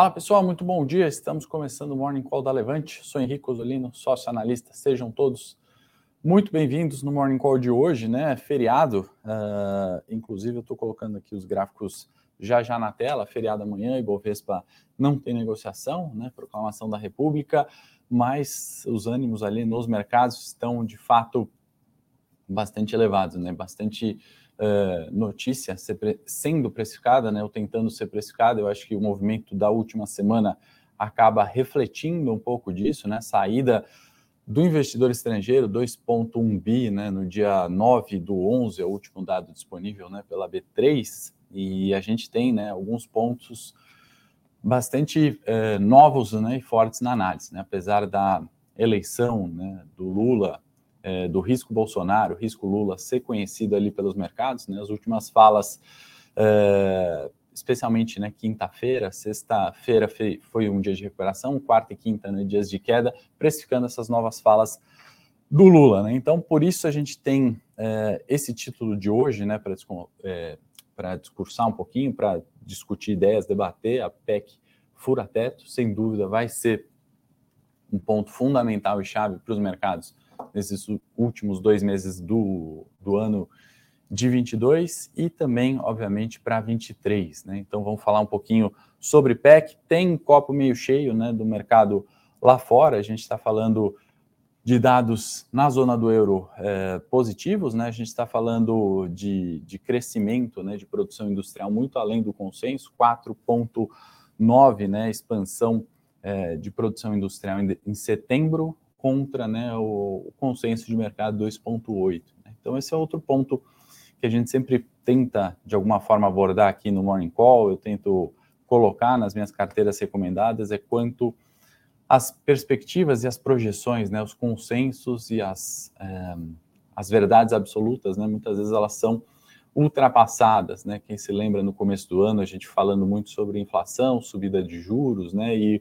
Fala pessoal, muito bom dia. Estamos começando o Morning Call da Levante. Sou Henrique Osolino, sócio analista. Sejam todos muito bem-vindos no Morning Call de hoje, né? Feriado. Uh, inclusive, eu estou colocando aqui os gráficos já já na tela. Feriado amanhã, Ibovespa não tem negociação, né? Proclamação da República, mas os ânimos ali nos mercados estão de fato bastante elevados, né? Bastante uh, notícia sendo precificada, né, ou tentando ser precificada. Eu acho que o movimento da última semana acaba refletindo um pouco disso, né? Saída do investidor estrangeiro, 2,1 bi, né, no dia 9 do 11, é o último dado disponível né, pela B3, e a gente tem né, alguns pontos bastante eh, novos né, e fortes na análise. Né? Apesar da eleição né, do Lula é, do risco Bolsonaro, risco Lula ser conhecido ali pelos mercados, né? As últimas falas, é, especialmente né, quinta-feira, sexta-feira foi um dia de recuperação, quarta e quinta, né, dias de queda, precificando essas novas falas do Lula, né? Então, por isso a gente tem é, esse título de hoje, né, para é, discursar um pouquinho, para discutir ideias, debater a PEC fura-teto, sem dúvida vai ser um ponto fundamental e chave para os mercados nesses últimos dois meses do, do ano de 22 e também, obviamente, para 23. Né? Então, vamos falar um pouquinho sobre PEC. Tem um copo meio cheio né, do mercado lá fora. A gente está falando de dados na zona do euro é, positivos, né? A gente está falando de, de crescimento né, de produção industrial muito além do consenso, 4,9 né, expansão é, de produção industrial em, em setembro, contra né, o, o consenso de mercado 2,8. Né? Então, esse é outro ponto que a gente sempre tenta, de alguma forma, abordar aqui no Morning Call, eu tento colocar nas minhas carteiras recomendadas, é quanto as perspectivas e as projeções, né, os consensos e as, é, as verdades absolutas, né, muitas vezes elas são ultrapassadas, né? Quem se lembra no começo do ano a gente falando muito sobre inflação, subida de juros, né? E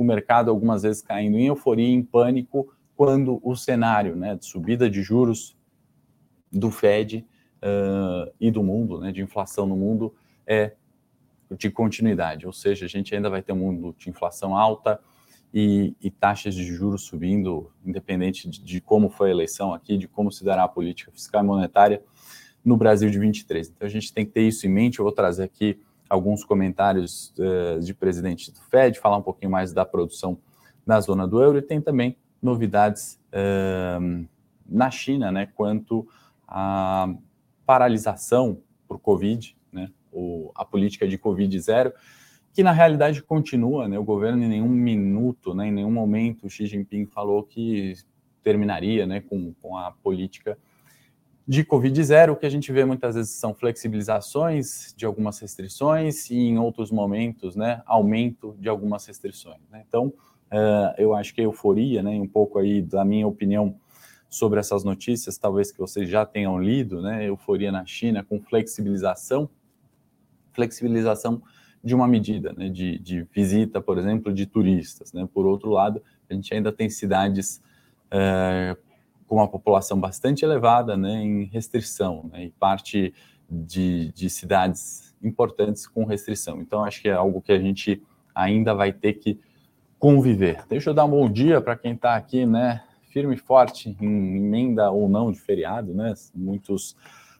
o mercado algumas vezes caindo em euforia, em pânico, quando o cenário né, de subida de juros do Fed uh, e do mundo, né, de inflação no mundo, é de continuidade, ou seja, a gente ainda vai ter um mundo de inflação alta e, e taxas de juros subindo, independente de, de, como foi a eleição aqui, de como se dará a política fiscal e monetária no Brasil de 23. Então a gente tem que ter isso em mente. Eu vou trazer aqui alguns comentários uh, de presidente do Fed, falar um pouquinho mais da produção na zona do euro e tem também novidades uh, na China, né, quanto à paralisação por Covid, né, o, a política de Covid zero, que na realidade continua, né, o governo em nenhum minuto, né, em nenhum momento Xi Jinping falou que terminaria, né, com, com a política de Covid zero, o que a gente vê muitas vezes são flexibilizações de algumas restrições e em outros momentos, né, aumento de algumas restrições. Né? Então, uh, eu acho que a euforia, né, um pouco aí da minha opinião sobre essas notícias, talvez que vocês já tenham lido, né, euforia na China com flexibilização, flexibilização de uma medida, né, de, de visita, por exemplo, de turistas. Né? Por outro lado, a gente ainda tem cidades uh, com uma população bastante elevada né, em restrição, né, e parte de, de cidades importantes com restrição. Então, acho que é algo que a gente ainda vai ter que conviver. Deixa eu dar um bom dia para quem está aqui, né, firme e forte, em emenda ou não de feriado, né? Muitos,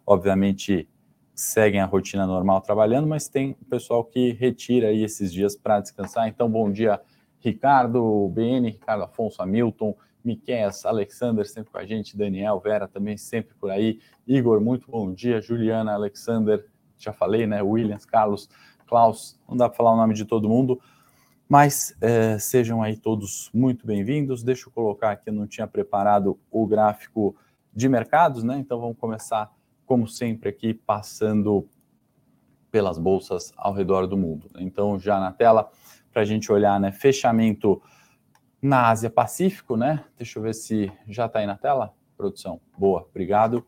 obviamente, seguem a rotina normal trabalhando, mas tem o pessoal que retira aí esses dias para descansar. Então, bom dia, Ricardo, BN, Ricardo Afonso, Hamilton, Miquéias, Alexander sempre com a gente, Daniel, Vera também sempre por aí, Igor, muito bom dia, Juliana, Alexander, já falei, né, Williams, Carlos, Klaus, não dá para falar o nome de todo mundo, mas é, sejam aí todos muito bem-vindos. Deixa eu colocar aqui, eu não tinha preparado o gráfico de mercados, né? Então vamos começar, como sempre, aqui passando pelas bolsas ao redor do mundo. Então, já na tela, para a gente olhar, né? Fechamento na Ásia Pacífico, né? Deixa eu ver se já está aí na tela, produção. Boa, obrigado.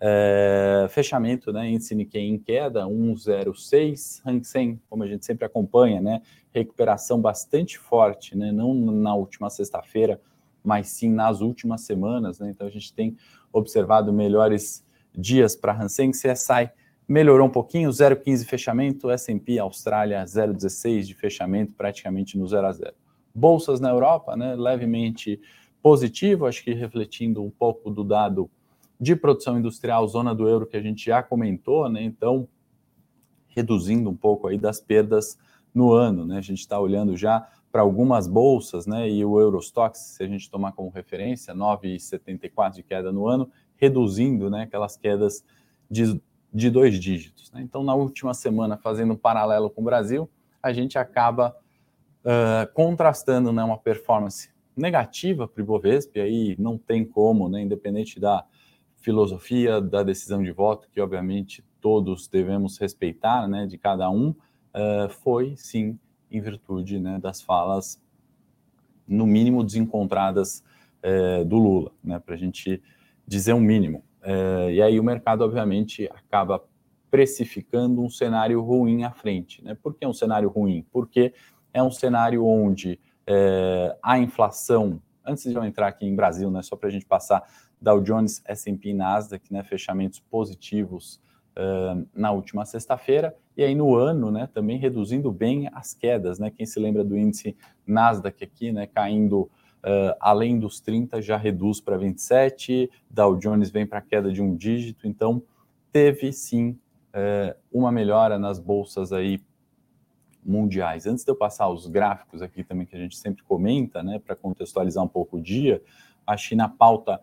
É, fechamento, né? Índice Nikkei em queda, 106. Hang Seng, como a gente sempre acompanha, né? Recuperação bastante forte, né? Não na última sexta-feira, mas sim nas últimas semanas, né? Então a gente tem observado melhores dias para Hang Seng. CSI melhorou um pouquinho, 0,15 fechamento, S&P Austrália 0,16 de fechamento, praticamente no 0 a 0. Bolsas na Europa, né, levemente positivo, acho que refletindo um pouco do dado de produção industrial, zona do euro que a gente já comentou, né, então reduzindo um pouco aí das perdas no ano, né, a gente está olhando já para algumas bolsas, né, e o Eurostox, se a gente tomar como referência, 9,74 de queda no ano, reduzindo, né, aquelas quedas de de dois dígitos. Né? Então, na última semana, fazendo um paralelo com o Brasil, a gente acaba uh, contrastando né, uma performance negativa para o Ibovespa, e aí não tem como, né, independente da filosofia da decisão de voto, que obviamente todos devemos respeitar, né, de cada um, uh, foi sim em virtude né, das falas, no mínimo, desencontradas uh, do Lula, né, para a gente dizer um mínimo. É, e aí o mercado, obviamente, acaba precificando um cenário ruim à frente. Né? Por que um cenário ruim? Porque é um cenário onde é, a inflação, antes de eu entrar aqui em Brasil, né, só para a gente passar Dow Jones, S&P e Nasdaq, né, fechamentos positivos na última sexta-feira, e aí no ano, né, também reduzindo bem as quedas, né, quem se lembra do índice Nasdaq aqui, né, caindo além dos 30, já reduz para 27, Dow Jones vem para queda de um dígito, então teve sim uma melhora nas bolsas aí mundiais. Antes de eu passar os gráficos aqui também que a gente sempre comenta, né, para contextualizar um pouco o dia, a China pauta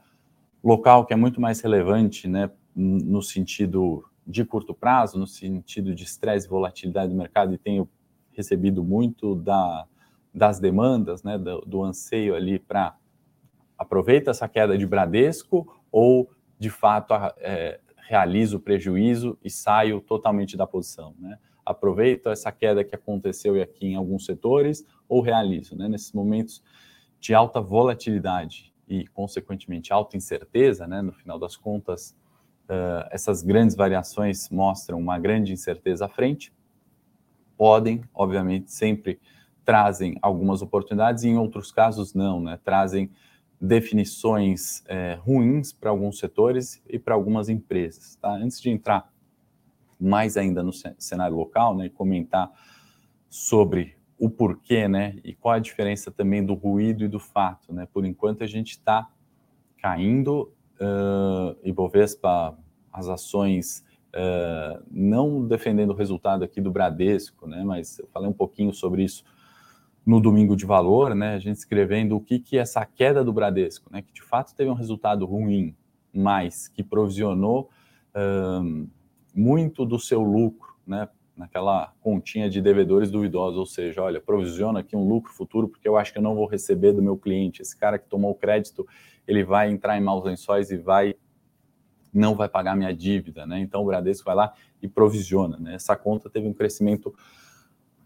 local que é muito mais relevante, né, no sentido de curto prazo, no sentido de estresse e volatilidade do mercado, e tenho recebido muito da das demandas, né, do, do anseio ali para aproveita essa queda de Bradesco ou de fato é, realizo o prejuízo e saio totalmente da posição, né? Aproveito essa queda que aconteceu aqui em alguns setores ou realizo, né? Nesses momentos de alta volatilidade e, consequentemente, alta incerteza, né? No final das contas, uh, essas grandes variações mostram uma grande incerteza à frente. Podem, obviamente, sempre trazem algumas oportunidades e em outros casos não, né? Trazem definições é, ruins para alguns setores e para algumas empresas. Tá? Antes de entrar mais ainda no cenário local, né, comentar sobre o porquê, né, e qual a diferença também do ruído e do fato, né? Por enquanto a gente está caindo, uh, Ibovespa, as ações uh, não defendendo o resultado aqui do Bradesco, né? Mas eu falei um pouquinho sobre isso no domingo de valor, né, a gente escrevendo o que, que essa queda do Bradesco, né, que de fato teve um resultado ruim, mas que provisionou muito do seu lucro, né, naquela continha de devedores duvidosos, ou seja, olha, provisiona aqui um lucro futuro porque eu acho que eu não vou receber do meu cliente. Esse cara que tomou o crédito, ele vai entrar em maus lençóis e vai não vai pagar minha dívida, né? Então o Bradesco vai lá e provisiona, né? Essa conta teve um crescimento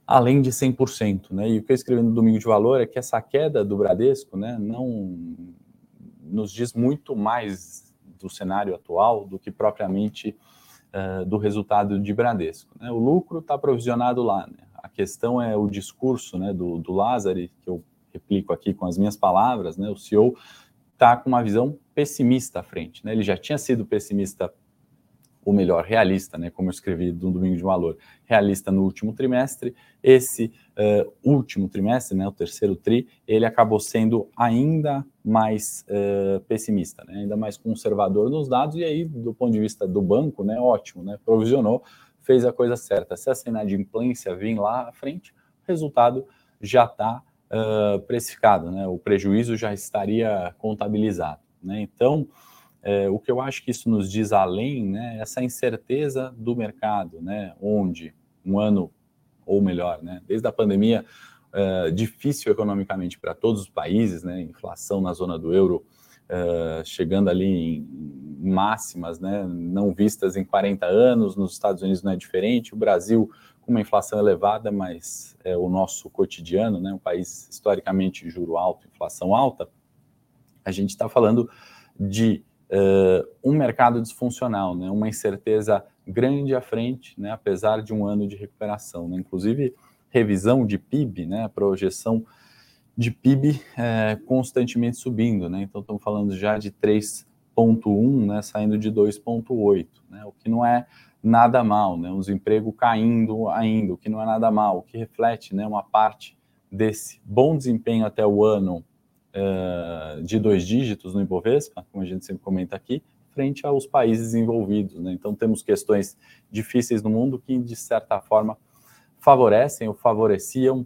além de 100%. Né? E o que eu escrevi no Domingo de Valor é que essa queda do Bradesco né, não nos diz muito mais do cenário atual do que propriamente uh, do resultado de Bradesco. Né? O lucro está provisionado lá. Né? A questão é o discurso né, do, do Lázari, que eu replico aqui com as minhas palavras, né? o CEO está com uma visão pessimista à frente. Né? Ele já tinha sido pessimista ou melhor, realista, né, como eu escrevi no Domingo de Valor, realista no último trimestre. Esse uh, último trimestre, né, o terceiro TRI, ele acabou sendo ainda mais uh, pessimista, né, ainda mais conservador nos dados, e aí, do ponto de vista do banco, né, ótimo, né, provisionou, fez a coisa certa. Se essa inadimplência vir lá à frente, o resultado já está uh, precificado, né, o prejuízo já estaria contabilizado. Né, então, é, o que eu acho que isso nos diz além, né, essa incerteza do mercado, né, onde um ano, ou melhor, né, desde a pandemia, é, difícil economicamente para todos os países, né, inflação na zona do euro é, chegando ali em, em máximas, né, não vistas em 40 anos, nos Estados Unidos não é diferente, o Brasil com uma inflação elevada, mas é o nosso cotidiano, né, um país historicamente juro alto, inflação alta, a gente está falando de uh, um mercado disfuncional, né, uma incerteza grande à frente, né, apesar de um ano de recuperação. Né, inclusive, revisão de PIB, né, projeção de PIB é, constantemente subindo. Né, então, estamos falando já de 3,1, né, saindo de 2,8, né, o que não é nada mal, né? Um desemprego caindo ainda, o que não é nada mal, o que reflete, né, uma parte desse bom desempenho até o ano uh, de dois dígitos no Ibovespa, como a gente sempre comenta aqui, frente aos países desenvolvidos, né? Então temos questões difíceis no mundo que de certa forma favorecem ou favoreciam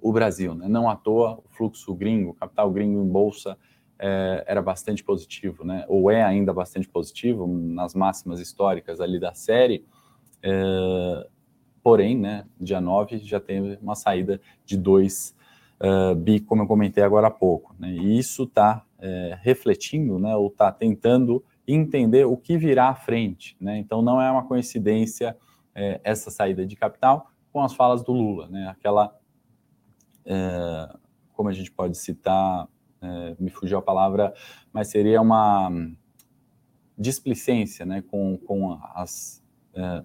o Brasil, né? Não à toa o fluxo gringo, capital gringo em bolsa é, era bastante positivo, né? ou é ainda bastante positivo nas máximas históricas ali da série, é, porém, né, dia 9 já teve uma saída de 2 uh, bi, como eu comentei agora há pouco. Né? E isso está é, refletindo, né, ou está tentando entender o que virá à frente. Né? Então, não é uma coincidência é, essa saída de capital com as falas do Lula, né? aquela, é, como a gente pode citar, é, me fugiu a palavra, mas seria uma displicência né, com, com, as, é,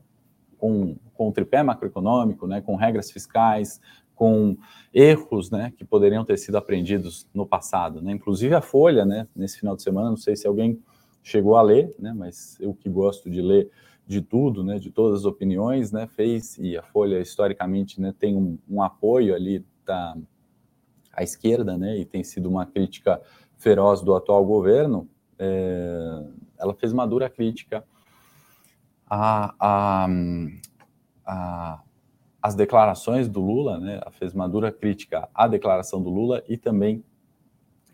com, com o tripé macroeconômico, né, com regras fiscais, com erros né, que poderiam ter sido aprendidos no passado. Né? Inclusive a Folha, né, nesse final de semana, não sei se alguém chegou a ler, né, mas eu que gosto de ler de tudo, né, de todas as opiniões, né, fez, e a Folha historicamente né, tem um, um apoio ali da, à esquerda, né, e tem sido uma crítica feroz do atual governo, é, ela fez uma dura crítica a, a, a, as declarações do Lula, né, fez uma dura crítica à declaração do Lula e também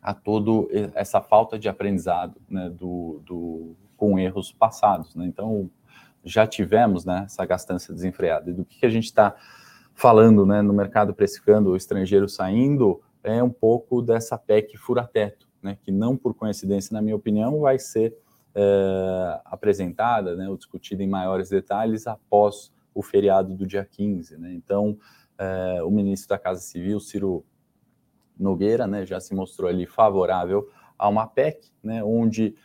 a todo essa falta de aprendizado né, do, do, com erros passados. Né? Então, já tivemos né, essa gastança desenfreada. E do que, que a gente está falando né, no mercado precificando o estrangeiro saindo, é um pouco dessa PEC fura-teto, né, que não por coincidência, na minha opinião, vai ser é, apresentada né, ou discutida em maiores detalhes após o feriado do dia 15. Né? Então, é, o ministro da Casa Civil, Ciro Nogueira, né, já se mostrou ali favorável a uma PEC, né, onde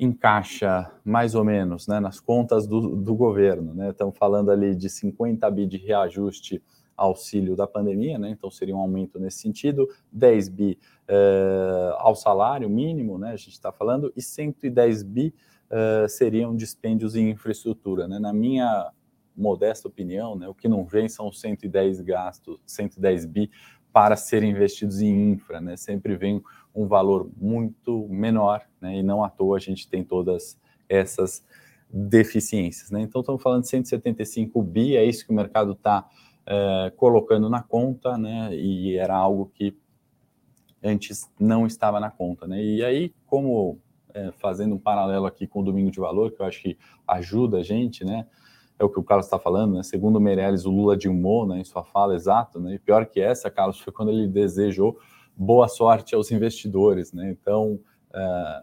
encaixa mais ou menos né, nas contas do, do governo. Né? Estamos falando ali de 50 bi de reajuste auxílio da pandemia, né? então seria um aumento nesse sentido, 10 bi uh, ao salário mínimo, né? a gente está falando, e 110 bi uh, seriam dispêndios em infraestrutura. Né? Na minha modesta opinião, né, o que não vem são 110 gastos, 110 bi para serem investidos em infra, né? sempre vem um valor muito menor, né? e não à toa a gente tem todas essas deficiências. Né? Então, estamos falando de 175 bi, é isso que o mercado está é, colocando na conta, né? E era algo que antes não estava na conta, né? E aí, como é, fazendo um paralelo aqui com o Domingo de Valor, que eu acho que ajuda a gente, né? É o que o Carlos está falando, né? Segundo o Meirelles, o Lula dilmou, né? Em sua fala, exato, né? E pior que essa, Carlos, foi quando ele desejou boa sorte aos investidores, né? Então, é,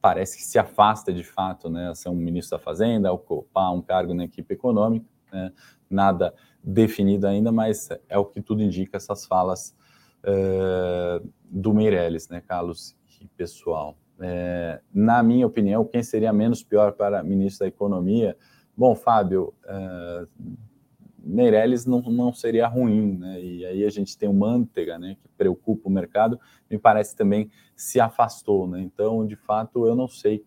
parece que se afasta de fato, né? Ser um ministro da Fazenda, ocupar um cargo na equipe econômica, né? Nada definido ainda, mas é o que tudo indica essas falas uh, do Meirelles, né, Carlos e pessoal. É, na minha opinião, quem seria menos pior para ministro da Economia? Bom, Fábio, uh, Meirelles não, não seria ruim, né? E aí a gente tem o Manteiga, né, que preocupa o mercado, me parece também se afastou, né? Então, de fato, eu não sei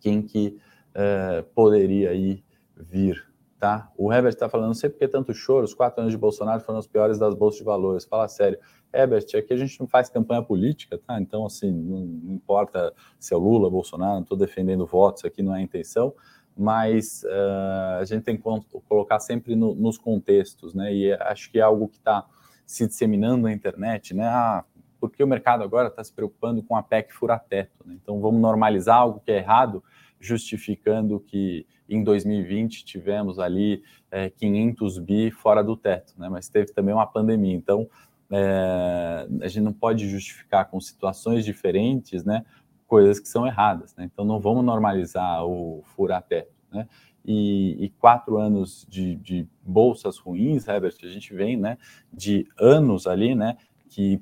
quem que uh, poderia aí vir tá? O Herbert está falando, não sei porque tanto choro, os quatro anos de Bolsonaro foram os piores das bolsas de valores. Fala sério. Herbert, aqui a gente não faz campanha política, tá? Então, assim, não importa se é Lula, Bolsonaro, não estou defendendo votos, aqui não é a intenção, mas uh, a gente tem que colocar sempre no, nos contextos, né? E acho que é algo que está se disseminando na internet, né? Ah, porque o mercado agora está se preocupando com a PEC furateto, né? Então, vamos normalizar algo que é errado, justificando que em 2020 tivemos ali é, 500 bi fora do teto, né? mas teve também uma pandemia. Então, é, a gente não pode justificar com situações diferentes né, coisas que são erradas. Né? Então, não vamos normalizar o furar teto. Né? E, e, quatro anos de, de, bolsas ruins, Herbert, a gente vem né, de anos ali, né, que,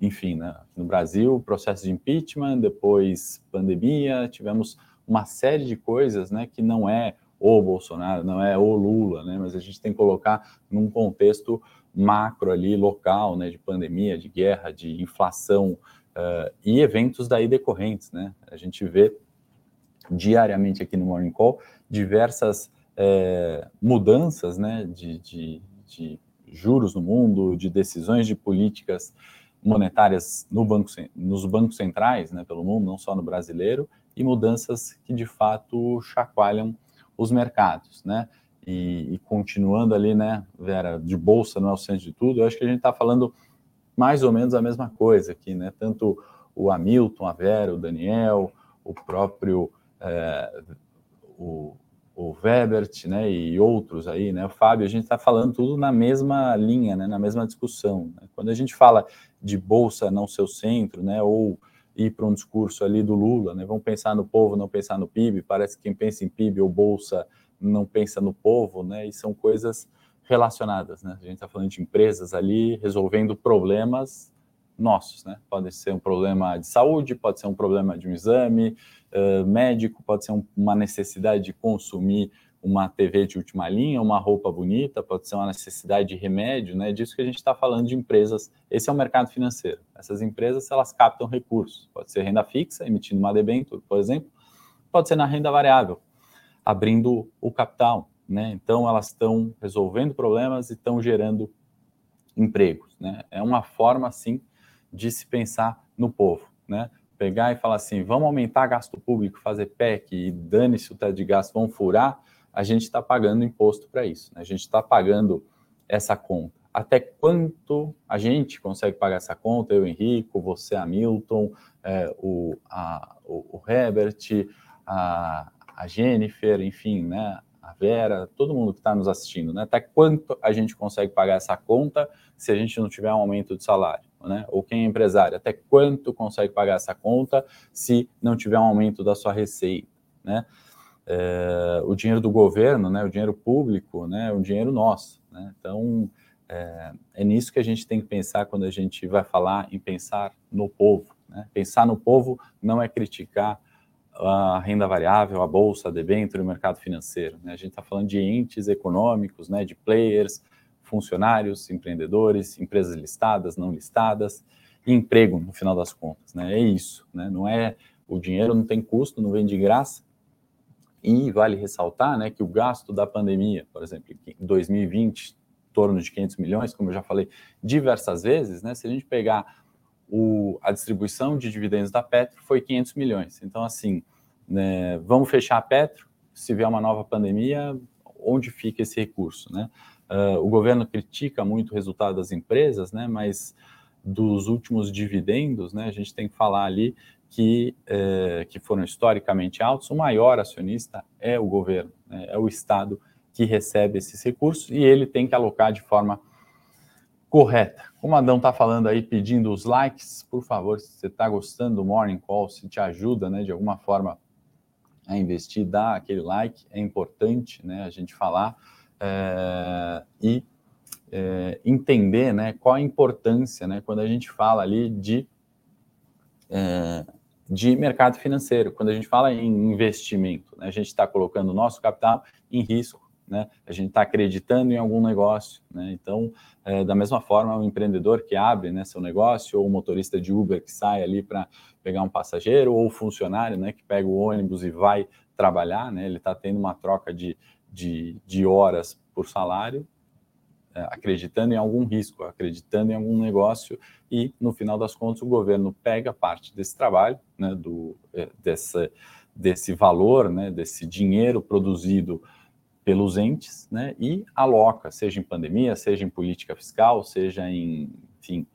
enfim, né, no Brasil, processo de impeachment, depois pandemia, tivemos uma série de coisas né, que não é o Bolsonaro, não é o Lula, né, mas a gente tem que colocar num contexto macro ali, local, né, de pandemia, de guerra, de inflação uh, e eventos daí decorrentes. Né? A gente vê diariamente aqui no Morning Call diversas é, mudanças né, de, de, de, juros no mundo, de decisões de políticas monetárias no banco, nos bancos centrais né, pelo mundo, não só no brasileiro, e mudanças que de fato chacoalham os mercados. Né? E, e continuando ali, né, Vera, de bolsa não é o centro de tudo, eu acho que a gente está falando mais ou menos a mesma coisa aqui, né? Tanto o Hamilton, a Vera, o Daniel, o próprio é, o, o Webert, né, e outros aí, né, o Fábio, a gente está falando tudo na mesma linha, né, na mesma discussão. Né? Quando a gente fala de bolsa não ser o centro, né, ou ir para um discurso ali do Lula, né, vamos pensar no povo, não pensar no PIB, parece que quem pensa em PIB ou bolsa não pensa no povo, né, e são coisas relacionadas, né, a gente está falando de empresas ali resolvendo problemas nossos, né, pode ser um problema de saúde, pode ser um problema de um exame, uh, médico, pode ser um, uma necessidade de consumir uma TV de última linha, uma roupa bonita, pode ser uma necessidade de remédio, né? Disso que a gente está falando de empresas. Esse é o mercado financeiro. Essas empresas elas captam recursos. Pode ser renda fixa, emitindo uma debênture, por exemplo. Pode ser na renda variável, abrindo o capital, né? Então elas estão resolvendo problemas e estão gerando empregos, né? É uma forma assim de se pensar no povo, né? pegar e falar assim, vamos aumentar gasto público, fazer PEC e dane-se o teto de gasto, vão furar, a gente está pagando imposto para isso. Né? A gente está pagando essa conta. Até quanto a gente consegue pagar essa conta? Eu, Henrico, você, Hamilton, é, o, a, o, o Herbert, a, a Jennifer, enfim, né? A Vera, todo mundo que está nos assistindo, né? Até quanto a gente consegue pagar essa conta se a gente não tiver um aumento de salário? né? Ou quem é empresário, até quanto consegue pagar essa conta se não tiver um aumento da sua receita, né? É, o dinheiro do governo, né? O dinheiro público, né? É um dinheiro nosso, né? Então é, é, nisso que a gente tem que pensar quando a gente vai falar em pensar no povo. Né? Pensar no povo não é criticar a renda variável, a bolsa, a debênture, o mercado financeiro. Né? A gente está falando de entes econômicos, né? De players funcionários, empreendedores, empresas listadas, não listadas, e emprego, no final das contas. Né? É isso, né? não é o dinheiro não tem custo, não vem de graça. E vale ressaltar né, que o gasto da pandemia, por exemplo, em 2020, em torno de 500 milhões, como eu já falei diversas vezes, né, se a gente pegar o, a distribuição de dividendos da Petro, foi 500 milhões. Então, assim, né, vamos fechar a Petro, se vier uma nova pandemia, onde fica esse recurso? Né? Uh, o governo critica muito o resultado das empresas, né, mas dos últimos dividendos, né, a gente tem que falar ali que, eh, que foram historicamente altos, o maior acionista é o governo, né, é o Estado que recebe esses recursos e ele tem que alocar de forma correta. Como Adão está falando aí, pedindo os likes, por favor, se você está gostando do Morning Call, se te ajuda né, de alguma forma a investir, dá aquele like, é importante né, a gente falar é, e é, entender né, qual a importância né, quando a gente fala ali de, é, de mercado financeiro, quando a gente fala em investimento, né, a gente está colocando o nosso capital em risco, né, a gente está acreditando em algum negócio. Né, então, da mesma forma, o empreendedor que abre né, seu negócio, ou o motorista de Uber que sai ali para pegar um passageiro, ou o funcionário né, que pega o ônibus e vai trabalhar, né, ele está tendo uma troca de, de, de horas por salário, é, acreditando em algum risco, acreditando em algum negócio, e no final das contas o governo pega parte desse trabalho, né, do, é, desse, desse valor, né, desse dinheiro produzido pelos entes, né, e aloca, seja em pandemia, seja em política fiscal, seja em, enfim,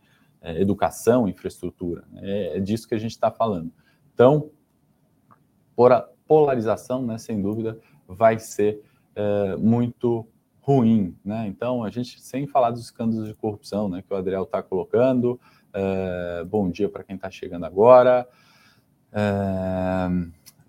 é, educação, infraestrutura. É, é, disso que a gente está falando. Então, por a polarização, né, sem dúvida, vai ser é, muito ruim, né? Então, a gente, sem falar dos escândalos de corrupção, né, que o Adriel está colocando, é, bom dia para quem está chegando agora, é,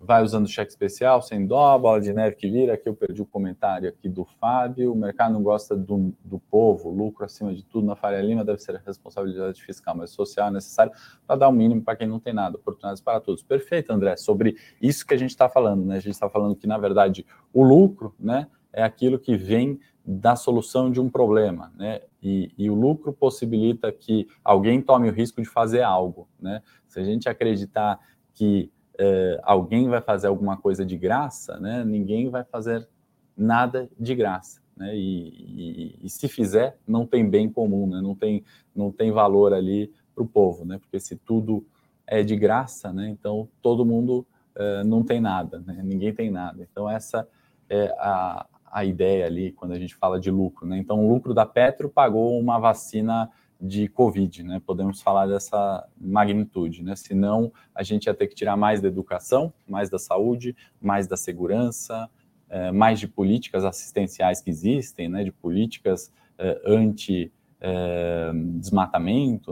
vai usando cheque especial, sem dó, bola de neve que vira, aqui eu perdi o comentário aqui do Fábio, o mercado não gosta do, do povo, lucro acima de tudo na Faria Lima deve ser responsabilidade fiscal, mas social é necessário para dar o um mínimo para quem não tem nada, oportunidades para todos. Perfeito, André, sobre isso que a gente está falando, né? A gente está falando que, na verdade, o lucro, né, é aquilo que vem da solução de um problema, né? E, e, o lucro possibilita que alguém tome o risco de fazer algo, né? Se a gente acreditar que é, alguém vai fazer alguma coisa de graça, né? Ninguém vai fazer nada de graça, né? E, e, e se fizer, não tem bem comum, né? Não tem, não tem valor ali para o povo, né? Porque se tudo é de graça, né? Então todo mundo é, não tem nada, né? Ninguém tem nada. Então essa é a, a ideia ali quando a gente fala de lucro, né? Então o lucro da Petro pagou uma vacina de Covid, né? Podemos falar dessa magnitude, né? Senão a gente ia ter que tirar mais da educação, mais da saúde, mais da segurança, é, mais de políticas assistenciais que existem, né? De políticas é, anti é,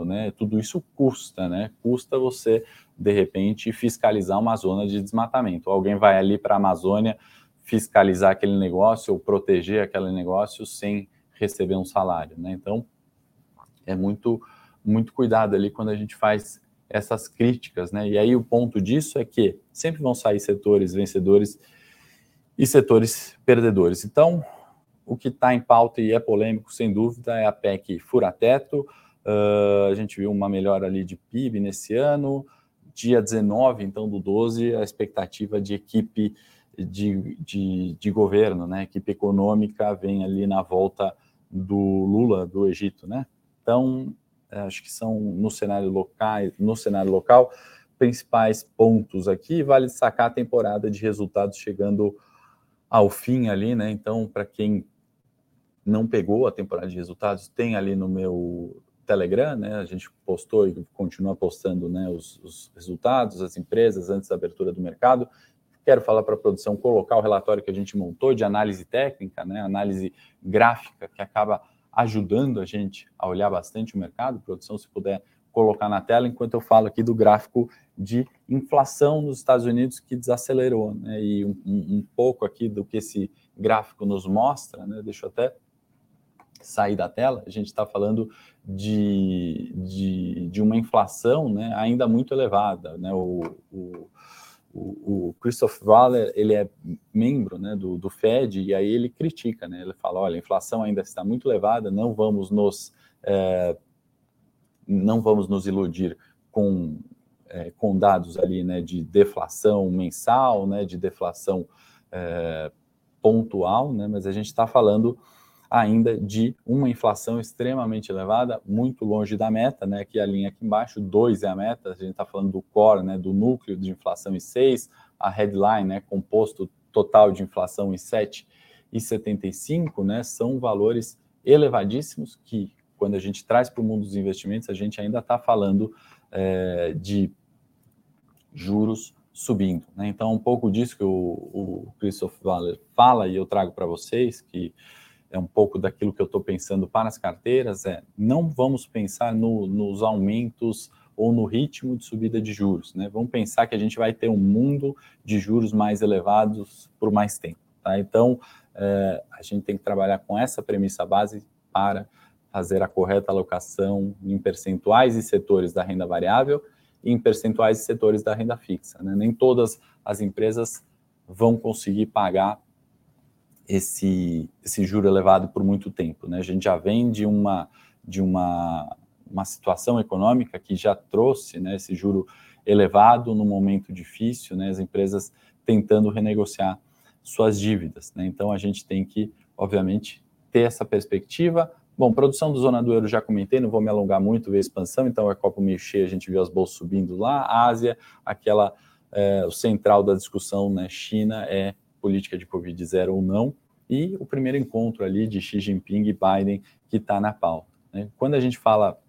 né? Tudo isso custa, né? Custa você de repente fiscalizar uma zona de desmatamento. Alguém vai ali para a Amazônia fiscalizar aquele negócio ou proteger aquele negócio sem receber um salário, né? Então é muito, muito cuidado ali quando a gente faz essas críticas, né? E aí o ponto disso é que sempre vão sair setores vencedores e setores perdedores. Então, o que está em pauta e é polêmico, sem dúvida, é a PEC fura-teto. Uh, a gente viu uma melhora ali de PIB nesse ano. Dia 19, então, do 12, a expectativa de equipe de, de, de governo, né? Equipe econômica vem ali na volta do Lula do Egito, né? Então, é, acho que são no cenário local, no cenário local, principais pontos aqui. Vale destacar a temporada de resultados chegando ao fim ali, né? Então, para quem não pegou a temporada de resultados, tem ali no meu Telegram, né? A gente postou e continua postando, né? Os, os resultados, as empresas antes da abertura do mercado. Quero falar para a produção colocar o relatório que a gente montou de análise técnica, né? Análise gráfica que acaba ajudando a gente a olhar bastante o mercado. Produção, se puder colocar na tela, enquanto eu falo aqui do gráfico de inflação nos Estados Unidos que desacelerou, né? E um, um, pouco aqui do que esse gráfico nos mostra, né? Deixa eu até sair da tela. A gente está falando de, de, de, uma inflação, né? Ainda muito elevada, né? O, o o, o Christoph Waller, ele é membro né, do, do Fed, e aí ele critica, né, ele fala, olha, a inflação ainda está muito elevada, não vamos nos, é, não vamos nos iludir com, é, com dados ali né, de deflação mensal, né, de deflação é, pontual, né, mas a gente está falando ainda de uma inflação extremamente elevada, muito longe da meta, né? Aqui a linha aqui embaixo, 2 é a meta, a gente está falando do core, né? Do núcleo de inflação em 6, a headline, né? Composto total de inflação em 7 e 75, né? São valores elevadíssimos que, quando a gente traz para o mundo dos investimentos, a gente ainda está falando é, de juros subindo. Né? Então, um pouco disso que o, o Christoph Waller fala e eu trago para vocês, que é um pouco daquilo que eu estou pensando para as carteiras, é não vamos pensar no, nos aumentos ou no ritmo de subida de juros, né? Vamos pensar que a gente vai ter um mundo de juros mais elevados por mais tempo, tá? Então, é, a gente tem que trabalhar com essa premissa base para fazer a correta alocação em percentuais e setores da renda variável e em percentuais e setores da renda fixa, né? Nem todas as empresas vão conseguir pagar esse, esse juro elevado por muito tempo. Né? A gente já vem de uma, de uma, uma situação econômica que já trouxe né, esse juro elevado no momento difícil, né, as empresas tentando renegociar suas dívidas. Né? Então a gente tem que, obviamente, ter essa perspectiva. Bom, produção do Zona do Euro já comentei, não vou me alongar muito, ver a expansão, então é copo meio cheio, a gente viu as bolsas subindo lá, Ásia, aquela, é, o central da discussão, né, China é política de Covid zero ou não, e o primeiro encontro ali de Xi Jinping e Biden que está na pauta. Né? Quando a gente fala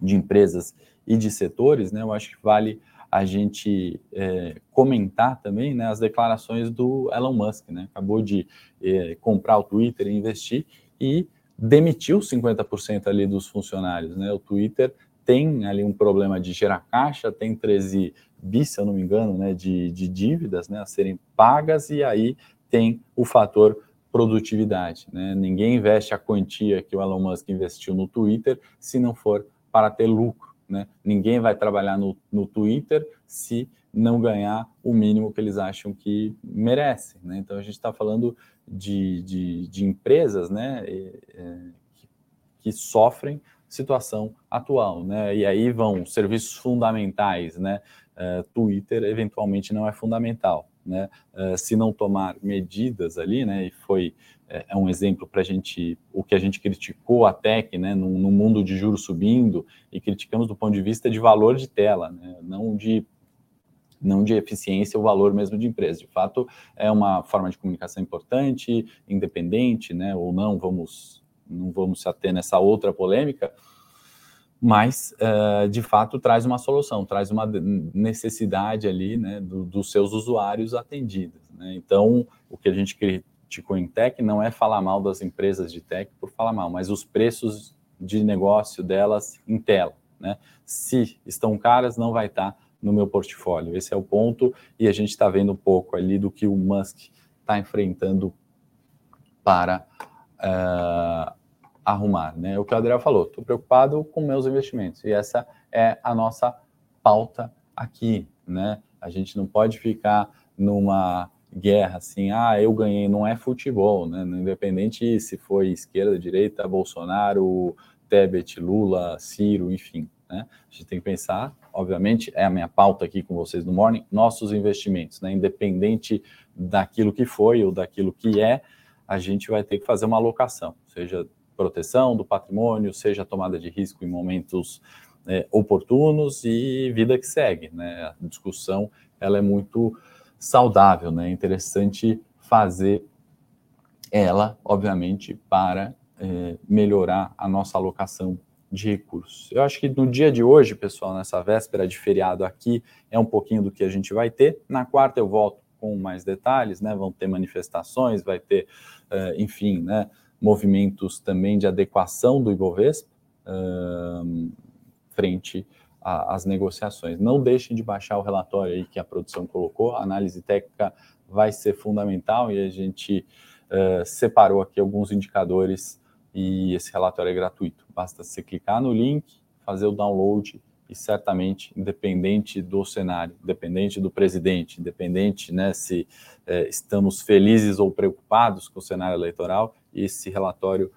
de empresas e de setores, né, eu acho que vale a gente é, comentar também né, as declarações do Elon Musk. Né? Acabou de é, comprar o Twitter e investir e demitiu 50% ali dos funcionários. Né? O Twitter tem ali um problema de gerar caixa, tem 13 bi, se eu não me engano, né, de, de dívidas né, a serem pagas, e aí tem o fator produtividade. Né? Ninguém investe a quantia que o Elon Musk investiu no Twitter se não for para ter lucro. Né? Ninguém vai trabalhar no, no Twitter se não ganhar o mínimo que eles acham que merece. Né? Então a gente está falando de, de, de, empresas né, é, que, que, sofrem situação atual, né? E aí vão serviços fundamentais, né? Uh, Twitter eventualmente não é fundamental, né? Uh, se não tomar medidas ali, né? E foi é, é um exemplo para a gente, o que a gente criticou a Tech, né, no, no, mundo de juros subindo, e criticamos do ponto de vista de valor de tela, né, não de não de eficiência, o valor mesmo de empresa. De fato, é uma forma de comunicação importante, independente, né, ou não, vamos, não vamos se ater nessa outra polêmica, mas, uh, de fato, traz uma solução, traz uma necessidade ali, né, do, dos seus usuários atendidos. Né? Então, o que a gente criticou em tech não é falar mal das empresas de tech por falar mal, mas os preços de negócio delas em tela. Né? Se estão caras, não vai estar no meu portfólio. Esse é o ponto, e a gente está vendo um pouco ali do que o Musk está enfrentando para uh, arrumar. Né? O que o Adriel falou, estou preocupado com meus investimentos, e essa é a nossa pauta aqui. Né? A gente não pode ficar numa guerra, assim, ah, eu ganhei, não é futebol, né? Independente se foi esquerda, direita, Bolsonaro, Tebet, Lula, Ciro, enfim, né? A gente tem que pensar, obviamente, é a minha pauta aqui com vocês no Morning, nossos investimentos, né? Independente daquilo que foi ou daquilo que é, a gente vai ter que fazer uma alocação, seja proteção do patrimônio, seja tomada de risco em momentos é, oportunos e vida que segue, né? A discussão, ela é muito saudável, né? É interessante fazer ela, obviamente, para é, melhorar a nossa alocação de recursos. Eu acho que no dia de hoje, pessoal, nessa véspera de feriado aqui, é um pouquinho do que a gente vai ter. Na quarta eu volto com mais detalhes, né? Vão ter manifestações, vai ter, uh, enfim, né? Movimentos também de adequação do Ibovespa uh, frente as negociações. Não deixem de baixar o relatório aí que a produção colocou, a análise técnica vai ser fundamental e a gente uh, separou aqui alguns indicadores e esse relatório é gratuito. Basta você clicar no link, fazer o download e certamente, independente do cenário, independente do presidente, independente né, se uh, estamos felizes ou preocupados com o cenário eleitoral, esse relatório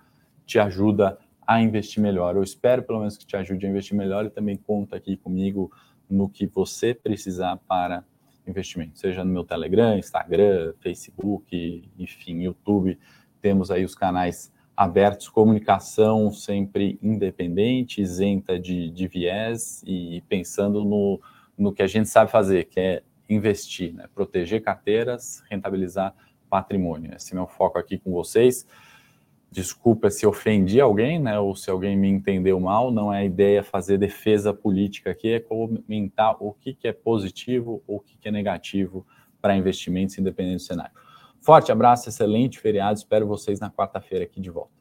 te ajuda a investir melhor. Eu espero, pelo menos, que te ajude a investir melhor e também conta aqui comigo no que você precisar para investimento, seja no meu Telegram, Instagram, Facebook, enfim, YouTube. Temos aí os canais abertos, comunicação sempre independente, isenta de, de viés e pensando no, no que a gente sabe fazer, que é investir, né? proteger carteiras, rentabilizar patrimônio. Esse é meu foco aqui com vocês. Desculpa se ofendi alguém, né, ou se alguém me entendeu mal, não é a ideia fazer defesa política aqui, é comentar o que, que é positivo ou o que, que é negativo para investimentos independente do cenário. Forte abraço, excelente feriado, espero vocês na quarta-feira aqui de volta.